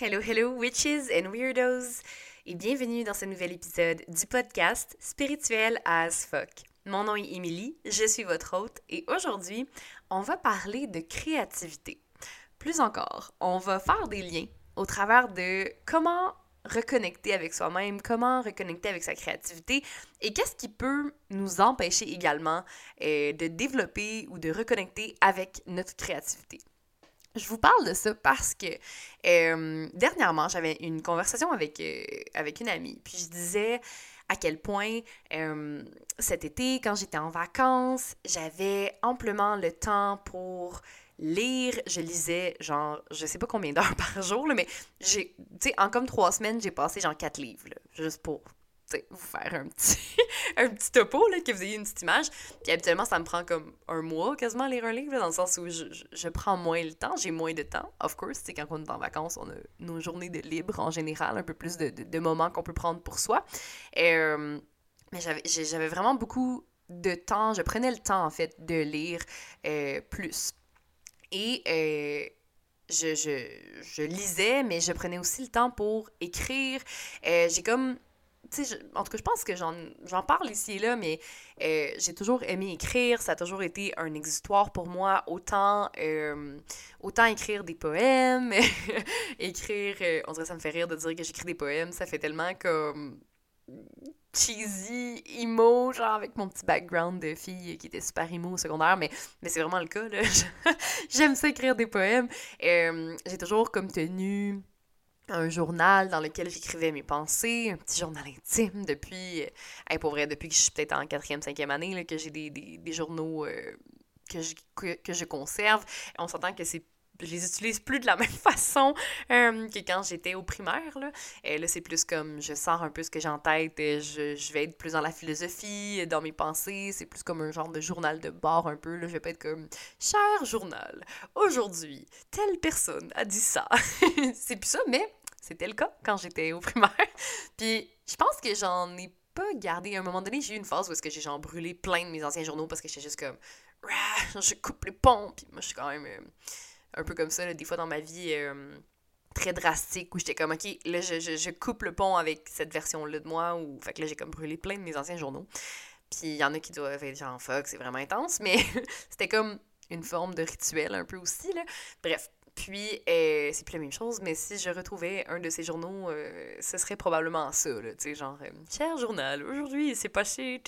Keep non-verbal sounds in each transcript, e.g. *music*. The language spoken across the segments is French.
Hello, hello, witches and weirdos, et bienvenue dans ce nouvel épisode du podcast Spirituel as fuck. Mon nom est Emily, je suis votre hôte, et aujourd'hui, on va parler de créativité. Plus encore, on va faire des liens au travers de comment reconnecter avec soi-même, comment reconnecter avec sa créativité et qu'est-ce qui peut nous empêcher également euh, de développer ou de reconnecter avec notre créativité. Je vous parle de ça parce que euh, dernièrement, j'avais une conversation avec, euh, avec une amie, puis je disais à quel point euh, cet été, quand j'étais en vacances, j'avais amplement le temps pour lire. Je lisais, genre, je sais pas combien d'heures *laughs* par jour, mais j'ai, en comme trois semaines, j'ai passé genre quatre livres, juste pour vous faire un petit, *laughs* un petit topo, là, que vous ayez une petite image. Puis habituellement, ça me prend comme un mois quasiment à lire un livre, dans le sens où je, je, prends moins le temps, j'ai moins de temps. Of course, quand on est en vacances, on a nos journées de libre en général, un peu plus de, de, moments qu'on peut prendre pour soi. Euh, mais j'avais vraiment beaucoup de temps, je prenais le temps en fait de lire euh, plus. Et euh, je, je, je, lisais, mais je prenais aussi le temps pour écrire. j'ai comme en tout cas, je pense que j'en parle ici et là, mais euh, j'ai toujours aimé écrire. Ça a toujours été un exutoire pour moi. Autant, euh, autant écrire des poèmes, *laughs* écrire. Euh, on dirait ça me fait rire de dire que j'écris des poèmes. Ça fait tellement comme cheesy, emo, genre avec mon petit background de fille qui était super emo au secondaire, mais, mais c'est vraiment le cas. *laughs* J'aime ça écrire des poèmes. j'ai toujours comme tenu un journal dans lequel j'écrivais mes pensées, un petit journal intime depuis, euh, pour vrai, depuis que je suis peut-être en quatrième, cinquième année, là, que j'ai des, des, journaux euh, que, je, que, je conserve. On s'entend que c'est je les utilise plus de la *laughs* même façon euh, que quand j'étais au primaire. Là, Et là c'est plus comme je sors un peu ce que j'ai en tête, je, je, vais être plus dans la philosophie, dans mes pensées. C'est plus comme un genre de journal de bord un peu. Là. Je vais pas être comme Cher journal, aujourd'hui, telle personne a dit ça. *laughs* c'est plus ça, mais c'était le cas quand j'étais au primaire. *laughs* Puis je pense que j'en ai pas gardé. À un moment donné, j'ai eu une phase où est-ce que j'ai genre brûlé plein de mes anciens journaux parce que j'étais juste comme je coupe les ponts. Puis moi, je suis quand même euh, un peu comme ça, des fois dans ma vie. Euh, très drastique où j'étais comme ok là je, je, coupe le pont avec cette version là de moi ou fait que là j'ai comme brûlé plein de mes anciens journaux puis il y en a qui doivent être genre fuck c'est vraiment intense mais *laughs* c'était comme une forme de rituel un peu aussi là bref puis, euh, c'est plus la même chose, mais si je retrouvais un de ces journaux, euh, ce serait probablement ça, tu sais, genre, euh, cher journal, aujourd'hui, c'est passé,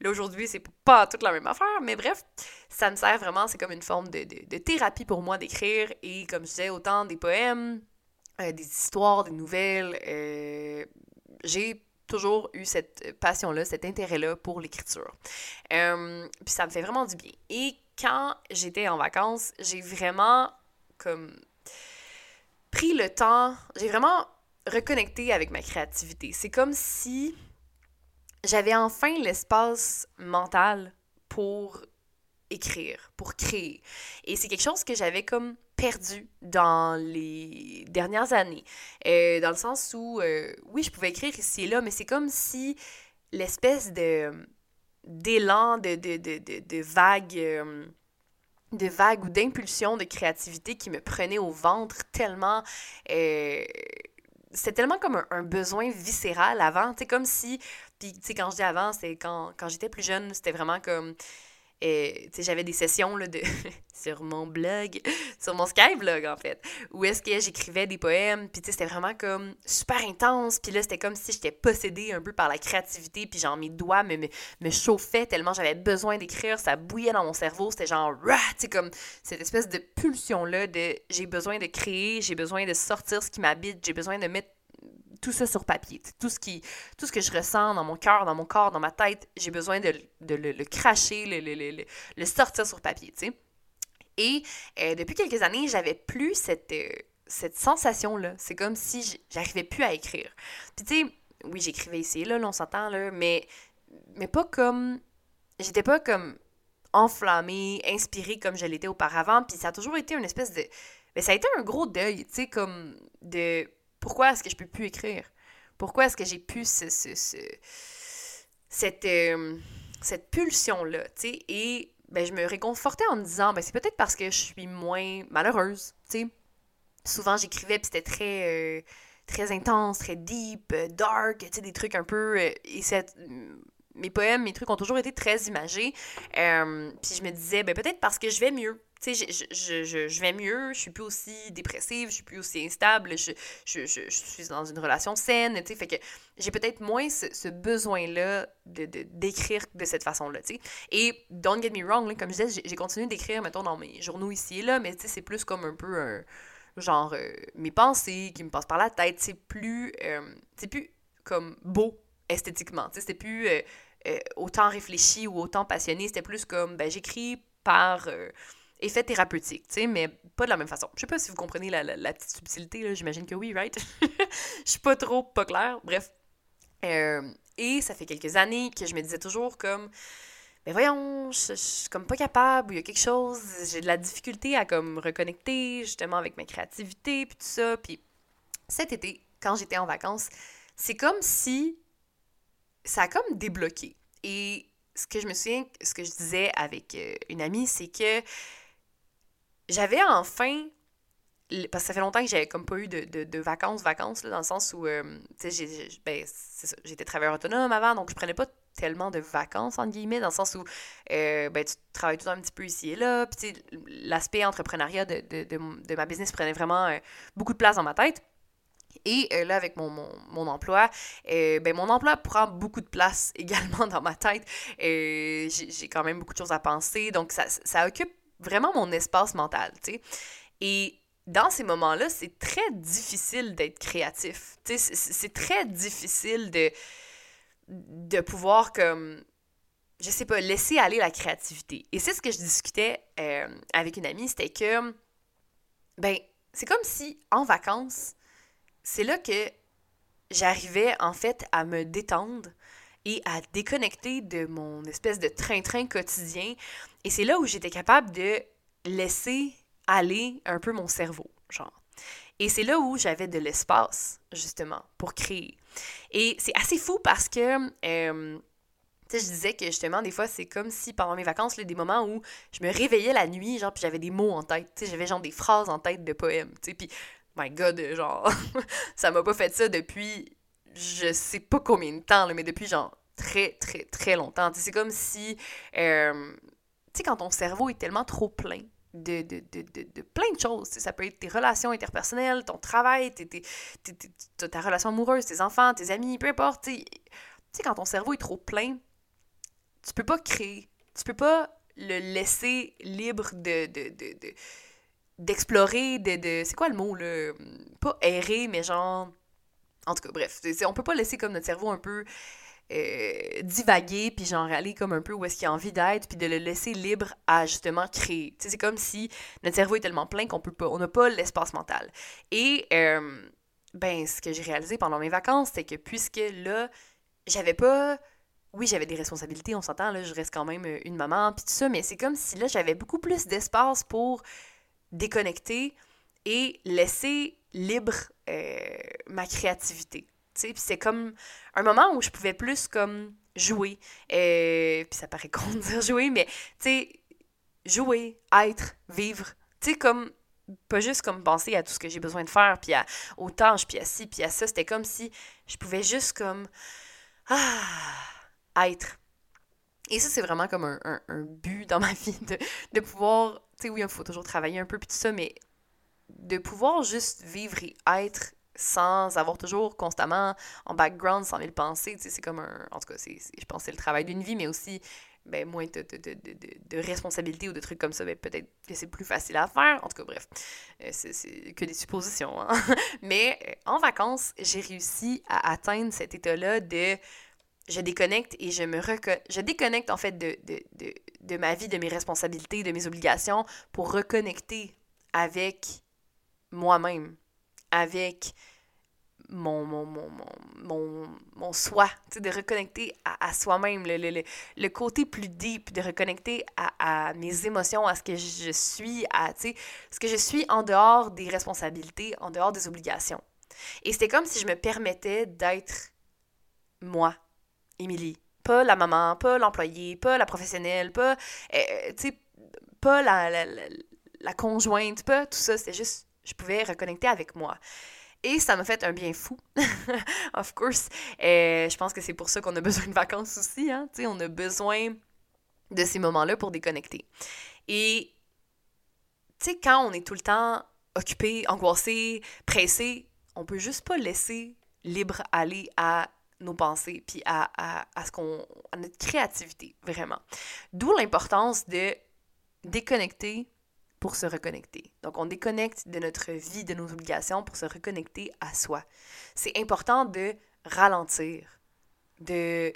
là, aujourd'hui, c'est pas toute la même affaire, mais bref, ça me sert vraiment, c'est comme une forme de, de, thérapie pour moi d'écrire, et comme je disais, autant des poèmes, des histoires, des nouvelles, j'ai toujours eu cette passion-là, cet intérêt-là pour l'écriture. puis ça me fait vraiment du bien. Et quand j'étais en vacances, j'ai vraiment comme pris le temps, j'ai vraiment reconnecté avec ma créativité. C'est comme si j'avais enfin l'espace mental pour écrire, pour créer. Et c'est quelque chose que j'avais comme perdu dans les dernières années. Euh, dans le sens où, euh, oui, je pouvais écrire ici et là, mais c'est comme si l'espèce de d'élan, de, de, de, de, vague... Euh, de vagues ou d'impulsions de créativité qui me prenaient au ventre tellement... Euh, c'était tellement comme un, besoin viscéral avant, sais, comme si... Puis, tu sais, quand je dis avant, c'est quand j'étais plus jeune, c'était vraiment comme et j'avais des sessions là, *laughs* sur mon blog, sur mon Skyblog en fait, où est-ce que j'écrivais des poèmes, puis c'était vraiment comme super intense, puis là c'était comme si j'étais possédée un peu par la créativité, puis genre mes doigts me, me, chauffaient tellement j'avais besoin d'écrire, ça bouillait dans mon cerveau, c'était genre, tu comme cette espèce de pulsion-là de j'ai besoin de créer, j'ai besoin de sortir ce qui m'habite, j'ai besoin de mettre tout ça sur papier. Tout ce, qui, tout ce que je ressens dans mon cœur, dans mon corps, dans ma tête, j'ai besoin de, le, cracher, le, le, sortir sur papier, tu sais. Et euh, depuis quelques années, j'avais plus cette, euh, cette sensation-là. C'est comme si j'arrivais plus à écrire. Puis tu sais, oui, j'écrivais ici là, on s'entend, là, mais, mais pas comme... J'étais pas comme enflammée, inspirée comme je l'étais auparavant. Puis ça a toujours été une espèce de... Mais ça a été un gros deuil, tu sais, comme de pourquoi est-ce que je peux plus écrire? Pourquoi est-ce que j'ai plus ce, cette, euh, cette pulsion-là? Et ben, je me réconfortais en me disant, ben, c'est peut-être parce que je suis moins malheureuse, souvent j'écrivais, puis c'était très, euh, très intense, très deep, euh, dark, des trucs un peu. et mes poèmes, mes trucs ont toujours été très imagés. puis je me disais, ben peut-être parce que je vais mieux tu sais, je, je, je, je, vais mieux, je suis plus aussi dépressive, je suis plus aussi instable, je, je, suis dans une relation saine, tu sais, fait que j'ai peut-être moins ce, besoin-là de, d'écrire de cette façon-là, tu sais. Et don't get me wrong, comme je disais, j'ai, continué d'écrire, mettons, dans mes journaux ici et là, mais tu sais, c'est plus comme un peu un, genre, euh, mes pensées qui me passent par la tête, c'est plus, euh, c'est plus comme beau esthétiquement, tu sais, c'était plus euh, autant réfléchi ou autant passionné, c'était plus comme, ben, j'écris par effet thérapeutique, tu sais, mais pas de la même façon. Je sais pas si vous comprenez la, petite subtilité, là, j'imagine que oui, right? *laughs* Je suis pas trop pas claire, bref. Euh, et ça fait quelques années que je me disais toujours comme, mais voyons, je, suis comme pas capable, il y a quelque chose, j'ai de la difficulté à comme reconnecter justement avec ma créativité, puis tout ça. Puis cet été, quand j'étais en vacances, c'est comme si ça a comme débloqué. Et ce que je me souviens, ce que je disais avec euh, une amie, c'est que j'avais enfin parce que ça fait longtemps que j'avais comme pas eu de, de, vacances, vacances, là, dans le sens où, euh, tu sais, ben, j'étais travailleur autonome avant, donc je prenais pas tellement de vacances, entre guillemets, dans le sens où, euh, ben, tu travailles tout un petit peu ici et là, puis l'aspect entrepreneuriat de, de, ma business prenait vraiment euh, beaucoup de place dans ma tête. Et là, avec mon, mon, mon emploi, ben, mon emploi prend beaucoup de place *laughs* également dans ma tête. J'ai quand même beaucoup de choses à penser, donc ça, ça occupe vraiment mon espace mental, tu sais. Et dans ces moments-là, c'est très difficile d'être créatif. Tu sais, c'est très difficile de, de pouvoir, comme, je sais pas, laisser aller la créativité. Et c'est ce que je discutais euh, avec une amie, c'était que, ben, c'est comme si, en vacances, c'est là que j'arrivais, en fait, à me détendre et à déconnecter de mon espèce de train-train quotidien. Et c'est là où j'étais capable de laisser aller un peu mon cerveau, genre. Et c'est là où j'avais de l'espace, justement, pour créer. Et c'est assez fou parce que, euh, tu sais, je disais que justement, des fois, c'est comme si pendant mes vacances, là, des moments où je me réveillais la nuit, genre, puis j'avais des mots en tête, tu sais, j'avais genre des phrases en tête de poèmes, tu sais, puis, my god, genre, *laughs* ça m'a pas fait ça depuis je sais pas combien de temps, mais depuis genre très, très, très longtemps. C'est comme si, euh, tu sais, quand ton cerveau est tellement trop plein de, de, de, de, plein de choses, ça peut être tes relations interpersonnelles, ton travail, ta relation amoureuse, tes enfants, tes amis, peu importe, tu sais, quand ton cerveau est trop plein, tu peux pas créer, tu peux pas le laisser libre de, de, d'explorer, de, de, c'est quoi le mot, là? Pas errer, mais genre en tout cas, bref, on peut pas laisser comme notre cerveau un peu euh, divaguer, puis genre aller comme un peu où est-ce qu'il a envie d'être, puis de le laisser libre à justement créer. c'est comme si notre cerveau est tellement plein qu'on peut pas, on n'a pas l'espace mental. Et euh, ben, ce que j'ai réalisé pendant mes vacances, c'est que puisque là, j'avais pas oui, j'avais des responsabilités, on s'entend, là, je reste quand même une maman, puis tout ça, mais c'est comme si là, j'avais beaucoup plus d'espace pour déconnecter et laisser libre euh, ma créativité. Puis c'est comme un moment où je pouvais plus comme jouer. Euh, puis ça paraît *laughs* con de dire jouer, mais tu sais, jouer, être, vivre. Tu sais, comme pas juste comme penser à tout ce que j'ai besoin de faire, puis à, aux tâches, puis à ci, puis à ça. C'était comme si je pouvais juste comme ah, être. Et ça, c'est vraiment comme un, un, but dans *laughs* ma vie, de, de pouvoir, tu sais, oui, il faut toujours travailler un peu, puis tout ça, mais de pouvoir juste vivre et être sans avoir toujours constamment en background 100 000 pensées. C'est comme un. En tout cas, c'est, je pense que c'est le travail d'une vie, mais aussi ben, moins de, de, de, de, responsabilités ou de trucs comme ça. Ben, peut-être que c'est plus facile à faire. En tout cas, bref, euh, c'est, que des suppositions. Hein. *laughs* mais euh, en vacances, j'ai réussi à atteindre cet état-là de. Je déconnecte et je me reconnecte. Je déconnecte en fait de, de ma vie, de mes responsabilités, de mes obligations pour reconnecter avec moi-même, avec mon, mon, mon, mon, mon soi, de reconnecter à, à soi-même, le, le, le, côté plus deep, de reconnecter à, à, mes émotions, à ce que je suis, à ce que je suis en dehors des responsabilités, en dehors des obligations. Et c'était comme si je me permettais d'être moi, Émilie. Pas la maman, pas l'employé, pas la professionnelle, pas, euh, pas la, la, la, la conjointe, pas tout ça. C'était juste je pouvais reconnecter avec moi. Et ça m'a fait un bien fou, *laughs* of course. Et je pense que c'est pour ça qu'on a *laughs* besoin de vacances aussi. Hein? sais, on a besoin de ces moments-là pour déconnecter. Et tu quand on est tout le temps occupé, angoissé, pressé, on peut juste pas laisser libre aller à nos pensées, puis à, à, à ce qu'on, à notre créativité, vraiment. D'où l'importance de déconnecter pour se reconnecter. Donc, on déconnecte de notre vie, de nos obligations pour se reconnecter à soi. C'est important de ralentir, de,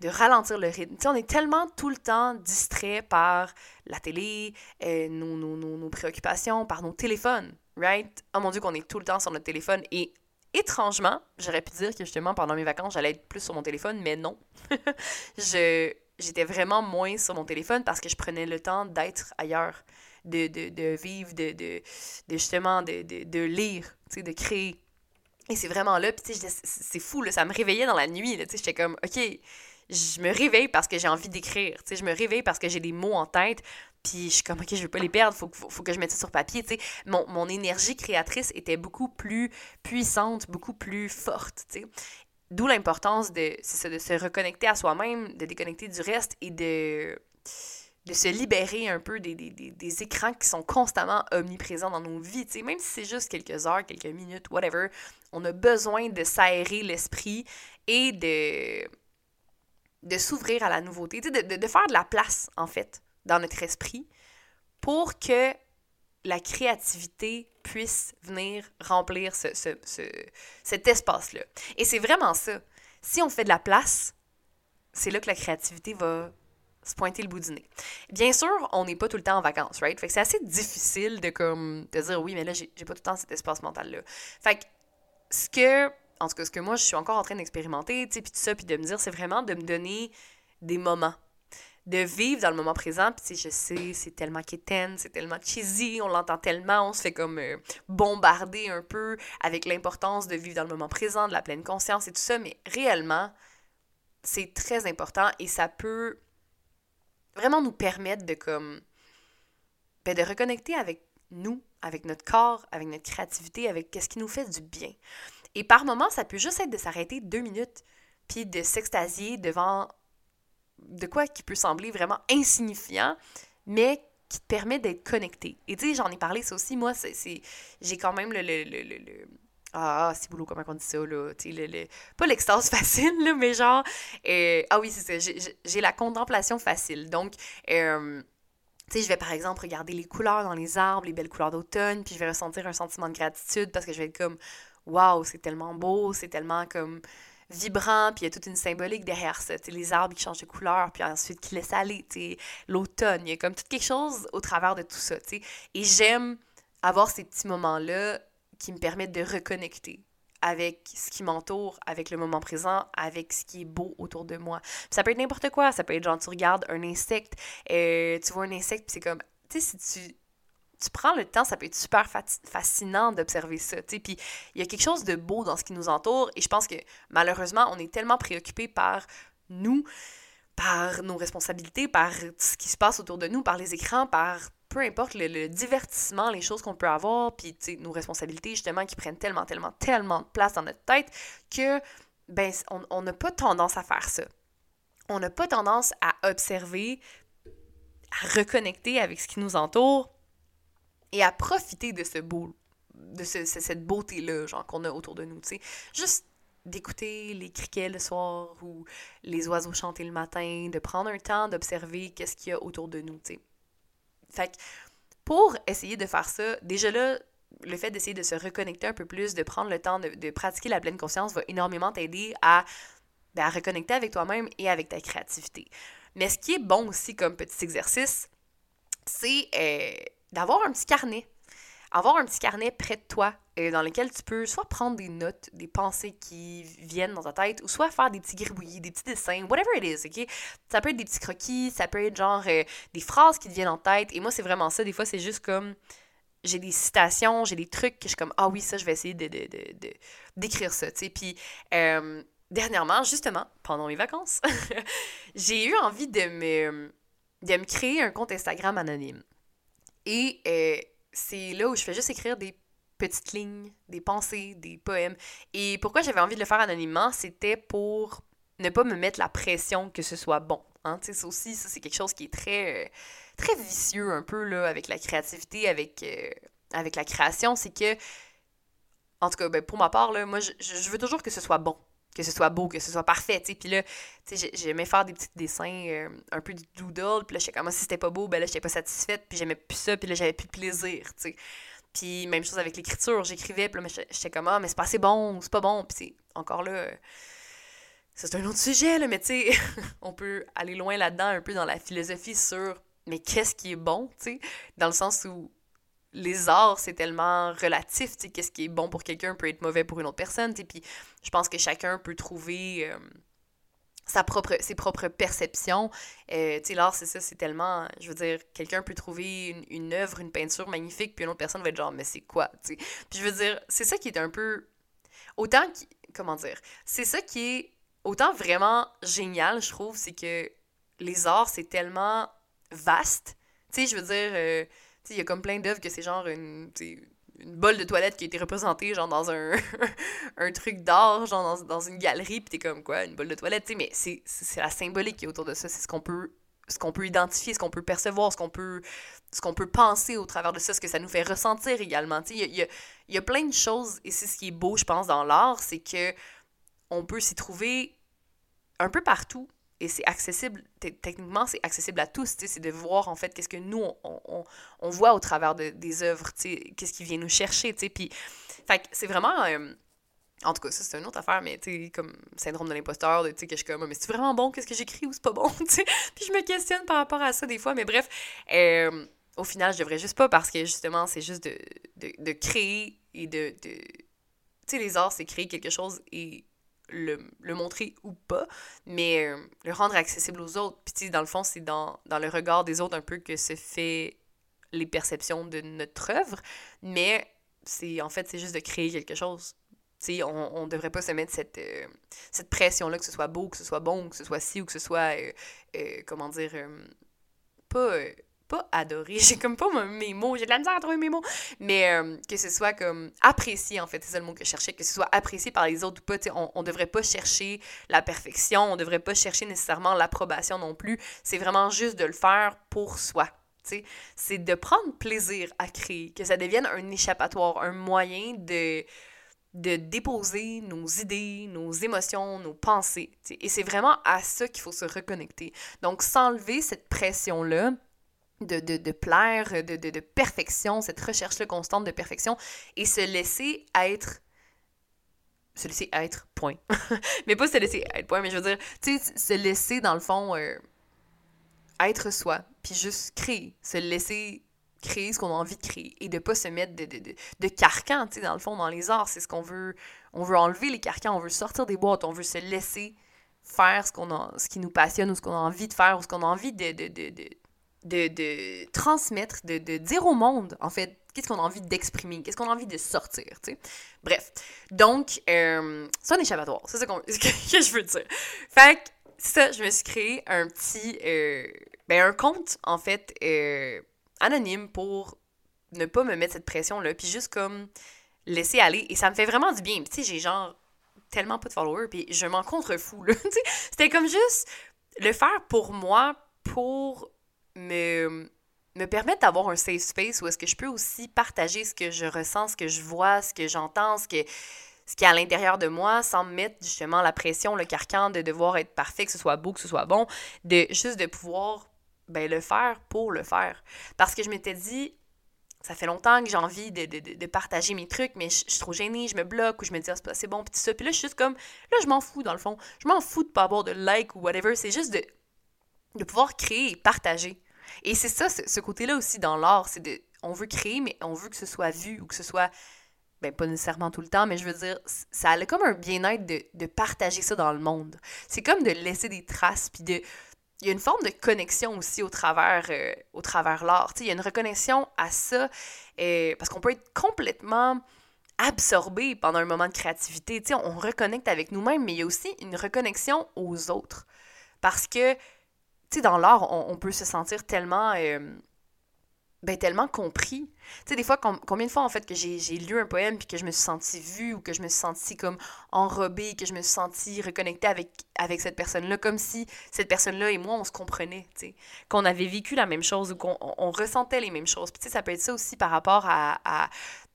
de ralentir le rythme. on est tellement tout le temps distrait par la télé, euh, nos, nos, nos, préoccupations, par nos téléphones, right? Oh mon Dieu, qu'on est tout le temps sur notre téléphone. Et étrangement, j'aurais pu dire que justement, pendant mes vacances, j'allais être plus sur mon téléphone, mais non. *laughs* je, j'étais vraiment moins sur mon téléphone parce que je prenais le temps d'être ailleurs, de, de, de vivre, de, de, de justement, de, de, lire, de créer. Et c'est vraiment là, puis c'est fou, là, ça me réveillait dans la nuit, sais, j'étais comme, OK, je me réveille parce que j'ai envie d'écrire, je me réveille parce que j'ai des mots en tête, puis je suis comme, OK, je veux pas les perdre, faut, faut, que je mette ça sur papier. Mon, mon énergie créatrice était beaucoup plus puissante, beaucoup plus forte. D'où l'importance de, de se reconnecter à soi-même, de déconnecter du reste et de, se libérer un peu des, écrans qui sont constamment omniprésents dans nos vies. même si c'est juste quelques heures, quelques minutes, whatever, on a besoin de s'aérer l'esprit et de, de s'ouvrir à la nouveauté, de, de, de faire de la place, en fait, dans notre esprit pour que la créativité puisse venir remplir ce, cet espace-là. Et c'est vraiment ça. Si on fait de la place, c'est là que la créativité va se pointer le bout du nez. Bien sûr, on n'est pas tout le temps en vacances, right? Fait que c'est assez difficile de comme de dire oui, mais là, j'ai pas tout le temps cet espace mental-là. Fait que ce que, en tout cas, ce que moi, je suis encore en train d'expérimenter, tu sais, puis tout ça, puis de me dire, c'est vraiment de me donner des moments de vivre dans le moment présent. Puis, je sais, c'est tellement quétaine, c'est tellement cheesy, on l'entend tellement, on se fait comme euh, bombarder un peu avec l'importance de vivre dans le moment présent, de la pleine conscience et tout ça. Mais réellement, c'est très important et ça peut vraiment nous permettre de comme ben, de reconnecter avec nous, avec notre corps, avec notre créativité, avec qu'est-ce qui nous fait du bien. Et par moments, ça peut juste être de s'arrêter deux minutes puis de s'extasier devant de quoi qui peut sembler vraiment insignifiant, mais qui te permet d'être connecté. Et tu sais, j'en ai parlé, ça aussi, moi, c'est, j'ai quand même le, le, le, le ah, c'est boulot, comment on dit ça, là? Tu sais, pas l'extase *laughs* facile, là, mais genre. Euh, ah oui, c'est ça. J'ai la contemplation facile. Donc, euh, tu sais, je vais par exemple regarder les couleurs dans les arbres, les belles couleurs d'automne, puis je vais ressentir un sentiment de gratitude parce que je vais être comme, waouh, c'est tellement beau, c'est tellement comme vibrant, puis il y a toute une symbolique derrière ça. les arbres qui changent de couleur, puis ensuite qui laissent aller, l'automne. Il y a comme tout quelque chose au travers de tout ça. Et j'aime avoir ces petits moments-là qui me permettent de reconnecter avec ce qui m'entoure, avec le moment présent, avec ce qui est beau autour de moi. ça peut être n'importe quoi. Ça peut être genre, tu regardes un insecte, euh, tu vois un insecte, puis c'est comme, tu sais, si tu tu prends le temps, ça peut être super fascinant d'observer ça. Puis il y a quelque chose de beau dans ce qui nous entoure et je pense que malheureusement, on est tellement préoccupé par nous, par nos responsabilités, par ce qui se passe autour de nous, par les écrans, par peu importe le, divertissement, les choses qu'on peut avoir, puis nos responsabilités justement qui prennent tellement, tellement, tellement de place dans notre tête que ben on n'a pas tendance à faire ça. On n'a pas tendance à observer, à reconnecter avec ce qui nous entoure et à profiter de ce beau de cette beauté-là, genre, qu'on a autour de nous, tu sais. Juste d'écouter les criquets le soir ou les oiseaux chanter le matin, de prendre un temps d'observer qu'est-ce qu'il y a autour de nous, tu sais. Fait que pour essayer de faire ça, déjà là, le fait d'essayer de se reconnecter un peu plus, de prendre le temps de, de pratiquer la pleine conscience va énormément t'aider à, ben, à reconnecter avec toi-même et avec ta créativité. Mais ce qui est bon aussi comme petit exercice, c'est euh, d'avoir un petit carnet. Avoir un petit carnet près de toi euh, dans lequel tu peux soit prendre des notes, des pensées qui viennent dans ta tête, ou soit faire des petits gribouillis, des petits dessins, whatever it is, ok? Ça peut être des petits croquis, ça peut être genre euh, des phrases qui te viennent en tête, et moi c'est vraiment ça, des fois c'est juste comme j'ai des citations, j'ai des trucs que je suis comme ah oui, ça je vais essayer de, d'écrire ça, tu sais. Puis euh, dernièrement, justement, pendant mes vacances, *laughs* j'ai eu envie de me, de me créer un compte Instagram anonyme. Et euh, c'est là où je fais juste écrire des petites lignes, des pensées, des poèmes. Et pourquoi j'avais envie de le faire anonymement, c'était pour ne pas me mettre la pression que ce soit bon. Hein? Ça aussi, ça, c'est quelque chose qui est très, euh, très vicieux un peu là, avec la créativité, avec, euh, avec la création. C'est que, en tout cas, ben, pour ma part, là, moi, je, je veux toujours que ce soit bon que ce soit beau, que ce soit parfait, tu sais. Puis là, sais, j'aimais faire des petits dessins, euh, un peu du doodle, puis là, j'étais comme, ah, si c'était pas beau, ben là, j'étais pas satisfaite, puis j'aimais plus ça, puis là, j'avais plus de plaisir, tu sais. Puis même chose avec l'écriture, j'écrivais, puis là, j'étais comme, ah, mais c'est pas assez bon, c'est pas bon, puis c'est encore là... Euh, c'est un autre sujet, là, mais tu sais, *laughs* on peut aller loin là-dedans, un peu dans la philosophie sur, mais qu'est-ce qui est bon, tu sais, dans le sens où les arts, c'est tellement relatif, tu sais, qu'est-ce qui est bon pour quelqu'un peut être mauvais pour une autre personne, tu puis je pense que chacun peut trouver euh, ses propres perceptions. Euh, tu sais, l'art, c'est ça, c'est tellement, je veux dire, quelqu'un peut trouver une, œuvre, une peinture magnifique, puis une autre personne va être genre, mais c'est quoi, tu sais? Puis je veux dire, c'est ça qui est un peu, autant, comment dire, c'est ça qui est autant vraiment génial, je trouve, c'est que les arts, c'est tellement vaste, tu sais, je veux dire... Euh, il y a comme plein d'œuvres que c'est genre une, une bolle de toilette qui a été représentée genre dans un, *laughs* un truc d'art, genre dans, dans, une galerie, puis t'es comme quoi, une bolle de toilette, tu mais c'est, la symbolique qui est autour de ça, c'est ce qu'on peut ce qu'on peut identifier, ce qu'on peut percevoir, ce qu'on peut peut penser au travers de ça, ce que ça nous fait ressentir également. Il y a, y, a, y a plein de choses, et c'est ce qui est beau, je pense, dans l'art, c'est que on peut s'y trouver un peu partout, et c'est accessible, techniquement, c'est accessible à tous, c'est de voir en fait qu'est-ce que nous, on, on, voit au travers de, des œuvres, qu'est-ce qui vient nous chercher, tu puis, c'est vraiment, euh, en tout cas, ça c'est une autre affaire, mais tu sais, comme syndrome de l'imposteur, tu sais, que je suis comme, mais c'est vraiment bon, qu'est-ce que j'écris ou c'est pas bon, *laughs* tu sais, puis je me questionne par rapport à ça des fois, mais bref, euh, au final, je devrais juste pas parce que justement, c'est juste de, de, de, créer et de, de tu sais, les arts, c'est créer quelque chose et le, le, montrer ou pas, mais euh, le rendre accessible aux autres. Puis, dans le fond, c'est dans, dans, le regard des autres un peu que se fait les perceptions de notre œuvre, mais c'est en fait, c'est juste de créer quelque chose. sais on, on devrait pas se mettre cette, euh, cette pression-là, que ce soit beau, que ce soit bon, que ce soit ci ou que ce soit, euh, comment dire, pas pas adorer, *laughs* j'ai comme pas mes mots, j'ai de la misère à trouver mes mots, mais euh, que ce soit comme apprécié, en fait, c'est ça le mot que je cherchais, que ce soit apprécié par les autres ou pas, on, on devrait pas chercher la perfection, on devrait pas chercher nécessairement l'approbation non plus, c'est vraiment juste de le faire pour soi, c'est de prendre plaisir à créer, que ça devienne un échappatoire, un moyen de de déposer nos idées, nos émotions, nos pensées. Et c'est vraiment à ça qu'il faut se reconnecter. Donc, s'enlever cette pression-là, de, de, de, plaire, de, de, perfection, cette recherche-là constante de perfection, et se laisser être. Se laisser être, point. *laughs* mais pas se laisser être, point, mais je veux dire, tu sais, se laisser, dans le fond, euh, être soi, puis juste créer, se laisser créer ce qu'on a envie de créer, et de pas se mettre de, de, de, de carcan, tu sais, dans le fond, dans les arts, c'est ce qu'on veut. On veut enlever les carcans, on veut sortir des boîtes, on veut se laisser faire ce, qu'on ce qui nous passionne, ou ce qu'on a envie de faire, ou ce qu'on a envie de, de de, de transmettre, de, de, dire au monde, en fait, qu'est-ce qu'on a envie d'exprimer, qu'est-ce qu'on a envie de sortir, tu sais. Bref. Donc, euh, c'est un échappatoire, c'est ça *laughs* que, que je veux dire. Fait que, ça, je me suis créé un petit, euh, ben un compte, en fait, euh, anonyme pour ne pas me mettre cette pression-là, puis juste comme laisser aller, et ça me fait vraiment du bien. Tu sais, j'ai genre tellement pas de followers, puis je m'en contrefous, là. *laughs* C'était comme juste le faire pour moi, pour me, me permettre d'avoir un safe space où est-ce que je peux aussi partager ce que je ressens, ce que je vois, ce que j'entends, ce que ce qui est à l'intérieur de moi sans me mettre justement la pression, le carcan de devoir être parfait, que ce soit beau, que ce soit bon, de juste de pouvoir ben, le faire pour le faire. Parce que je m'étais dit, ça fait longtemps que j'ai envie de, de, de, partager mes trucs, mais je, suis trop gênée, je me bloque, ou je me dis, ah, c'est bon, puis ça. Puis là, je suis juste comme, là, je m'en fous, dans le fond. Je m'en fous de pas avoir de like ou whatever. C'est juste de, de pouvoir créer et partager. Et c'est ça, ce, côté-là aussi dans l'art, c'est de, on veut créer, mais on veut que ce soit vu ou que ce soit, ben pas nécessairement tout le temps, mais je veux dire, ça a comme un bien-être de, de, partager ça dans le monde. C'est comme de laisser des traces, puis de, il y a une forme de connexion aussi au travers, euh, au travers l'art. Il y a une reconnexion à ça, euh, parce qu'on peut être complètement absorbé pendant un moment de créativité. sais on reconnecte avec nous-mêmes, mais il y a aussi une reconnexion aux autres. Parce que tu sais, dans l'art, on, peut se sentir tellement. Euh, ben, tellement compris. Tu sais, des fois, combien de fois, en fait, que j'ai lu un poème, puis que je me suis sentie vue, ou que je me suis sentie comme enrobée, que je me suis sentie reconnectée avec, avec cette personne-là, comme si cette personne-là et moi, on se comprenait, tu sais. Qu'on avait vécu la même chose, ou qu'on on, ressentait les mêmes choses. Puis, tu sais, ça peut être ça aussi par rapport à,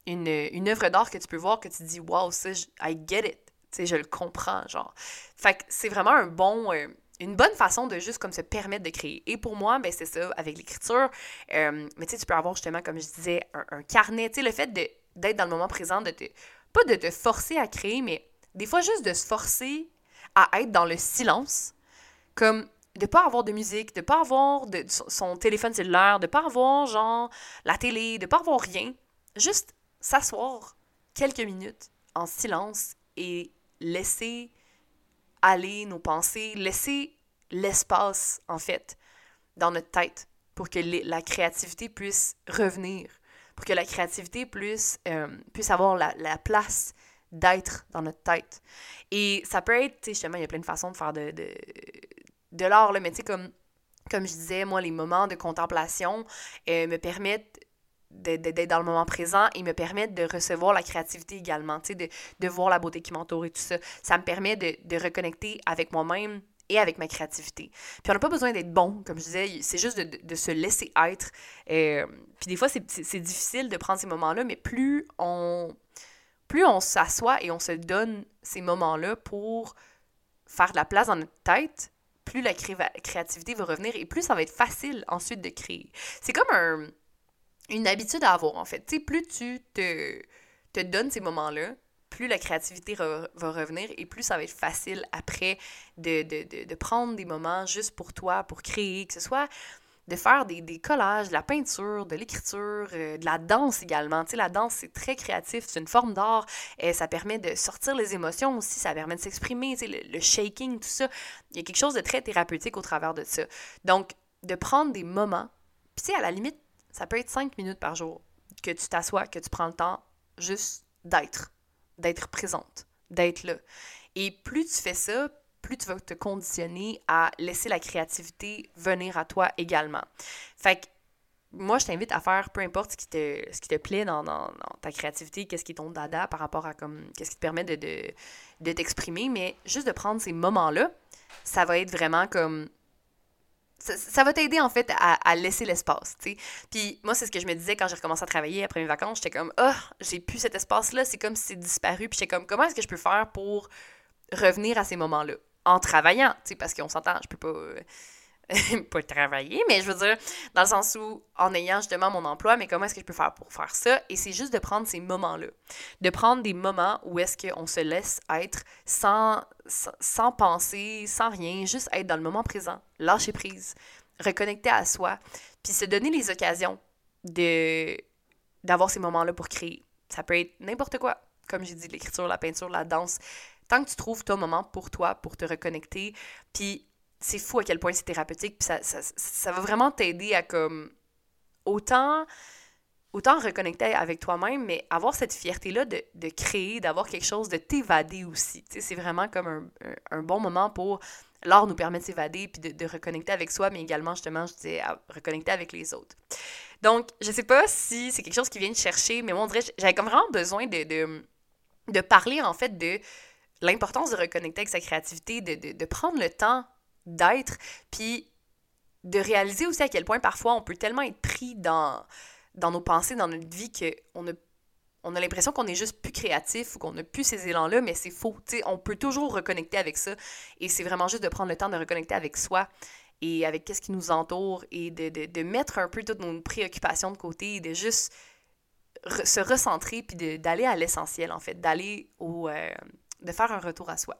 une, une œuvre d'art que tu peux voir, que tu dis, wow, ça, I get it. Tu je le comprends, genre. Fait que c'est vraiment un bon... Euh, une bonne façon de juste comme se permettre de créer. Et pour moi, ben, c'est ça, avec l'écriture. Euh, mais tu sais, tu peux avoir justement, comme je disais, un, carnet. Tu sais, le fait d'être dans le moment présent, de te, pas de te forcer à créer, mais des fois juste de se forcer à être dans le silence. Comme de pas avoir de musique, de pas avoir de, son téléphone cellulaire, de pas avoir genre la télé, de pas avoir rien. Juste s'asseoir quelques minutes en silence et laisser aller nos pensées, laisser l'espace, en fait, dans notre tête pour que la créativité puisse revenir, pour que la créativité puisse, euh, puisse avoir la, place d'être dans notre tête. Et ça peut être, tu sais, justement, il y a plein de façons de faire de, de, de l'art, mais tu sais, comme, comme je disais, moi, les moments de contemplation euh, me permettent d'être dans le moment présent et me permettre de recevoir la créativité également, de, de, voir la beauté qui m'entoure et tout ça. Ça me permet de, de reconnecter avec moi-même et avec ma créativité. Puis on n'a pas besoin d'être bon, comme je disais, c'est juste de, de, se laisser être. Euh, puis des fois, c'est difficile de prendre ces moments-là, mais plus on, plus on s'assoit et on se donne ces moments-là pour faire de la place dans notre tête, plus la créativité va revenir et plus ça va être facile ensuite de créer. C'est comme un une habitude à avoir, en fait. Tu sais, plus tu te, te donnes ces moments-là, plus la créativité va revenir et plus ça va être facile après de, de, de, prendre des moments juste pour toi, pour créer, que ce soit de faire des, des collages, de la peinture, de l'écriture, euh, de la danse également. Tu sais, la danse, c'est très créatif, c'est une forme d'art, et ça permet de sortir les émotions aussi, ça permet de s'exprimer, tu sais, le, le, shaking, tout ça. Il y a quelque chose de très thérapeutique au travers de ça. Donc, de prendre des moments, puis tu sais, à la limite, ça peut être cinq minutes par jour que tu t'assois, que tu prends le temps juste d'être, d'être présente, d'être là. Et plus tu fais ça, plus tu vas te conditionner à laisser la créativité venir à toi également. Fait que moi, je t'invite à faire peu importe ce qui te, ce plaît dans, ta créativité, qu'est-ce qui est ton dada par rapport à qu'est-ce qui te permet de t'exprimer, mais juste de prendre ces moments-là, ça va être vraiment comme ça, va t'aider en fait à, laisser l'espace, tu sais. Puis moi, c'est ce que je me disais quand j'ai recommencé à travailler après mes vacances. J'étais comme, oh, j'ai plus cet espace-là, c'est comme si c'est disparu. Puis j'étais comme, comment est-ce que je peux faire pour revenir à ces moments-là? En travaillant, tu sais, parce qu'on s'entend, je peux pas. *laughs* Pas travailler, mais je veux dire, dans le sens où, en ayant justement mon emploi, mais comment est-ce que je peux faire pour faire ça? Et c'est juste de prendre ces moments-là. De prendre des moments où est-ce qu'on se laisse être sans, sans, penser, sans rien, juste être dans le moment présent, lâcher prise, reconnecter à soi, puis se donner les occasions de d'avoir ces moments-là pour créer. Ça peut être n'importe quoi, comme j'ai dit, l'écriture, la peinture, la danse. Tant que tu trouves ton moment pour toi, pour te reconnecter, puis c'est fou à quel point c'est thérapeutique. Puis ça, ça, ça, va vraiment t'aider à comme autant, autant reconnecter avec toi-même, mais avoir cette fierté-là de, de créer, d'avoir quelque chose, de t'évader aussi. C'est vraiment comme un, un, bon moment pour l'art nous permet de s'évader puis de, de, reconnecter avec soi, mais également, justement, je disais, reconnecter avec les autres. Donc, je sais pas si c'est quelque chose qui vient de chercher, mais moi, on dirait, j'avais comme vraiment besoin de, de, de parler, en fait, de l'importance de reconnecter avec sa créativité, de, de prendre le temps d'être, puis de réaliser aussi à quel point parfois on peut tellement être pris dans, dans nos pensées, dans notre vie, qu'on a, on a l'impression qu'on est juste plus créatif ou qu'on n'a plus ces élans-là, mais c'est faux. on peut toujours reconnecter avec ça. Et c'est vraiment juste de prendre le temps de reconnecter avec soi et avec qu'est-ce qui nous entoure et de, de, de, mettre un peu toutes nos préoccupations de côté et de juste se recentrer puis d'aller à l'essentiel, en fait, d'aller au. Euh, de faire un retour à soi.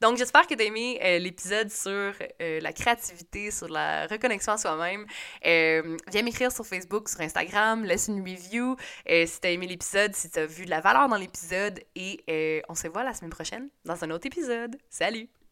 Donc, j'espère que tu as aimé euh, l'épisode sur euh, la créativité, sur la reconnexion à soi-même. Euh, viens m'écrire sur Facebook, sur Instagram, laisse une review si tu as aimé l'épisode, si tu as vu de la valeur dans l'épisode. Et on se voit la semaine prochaine dans un autre épisode. Salut!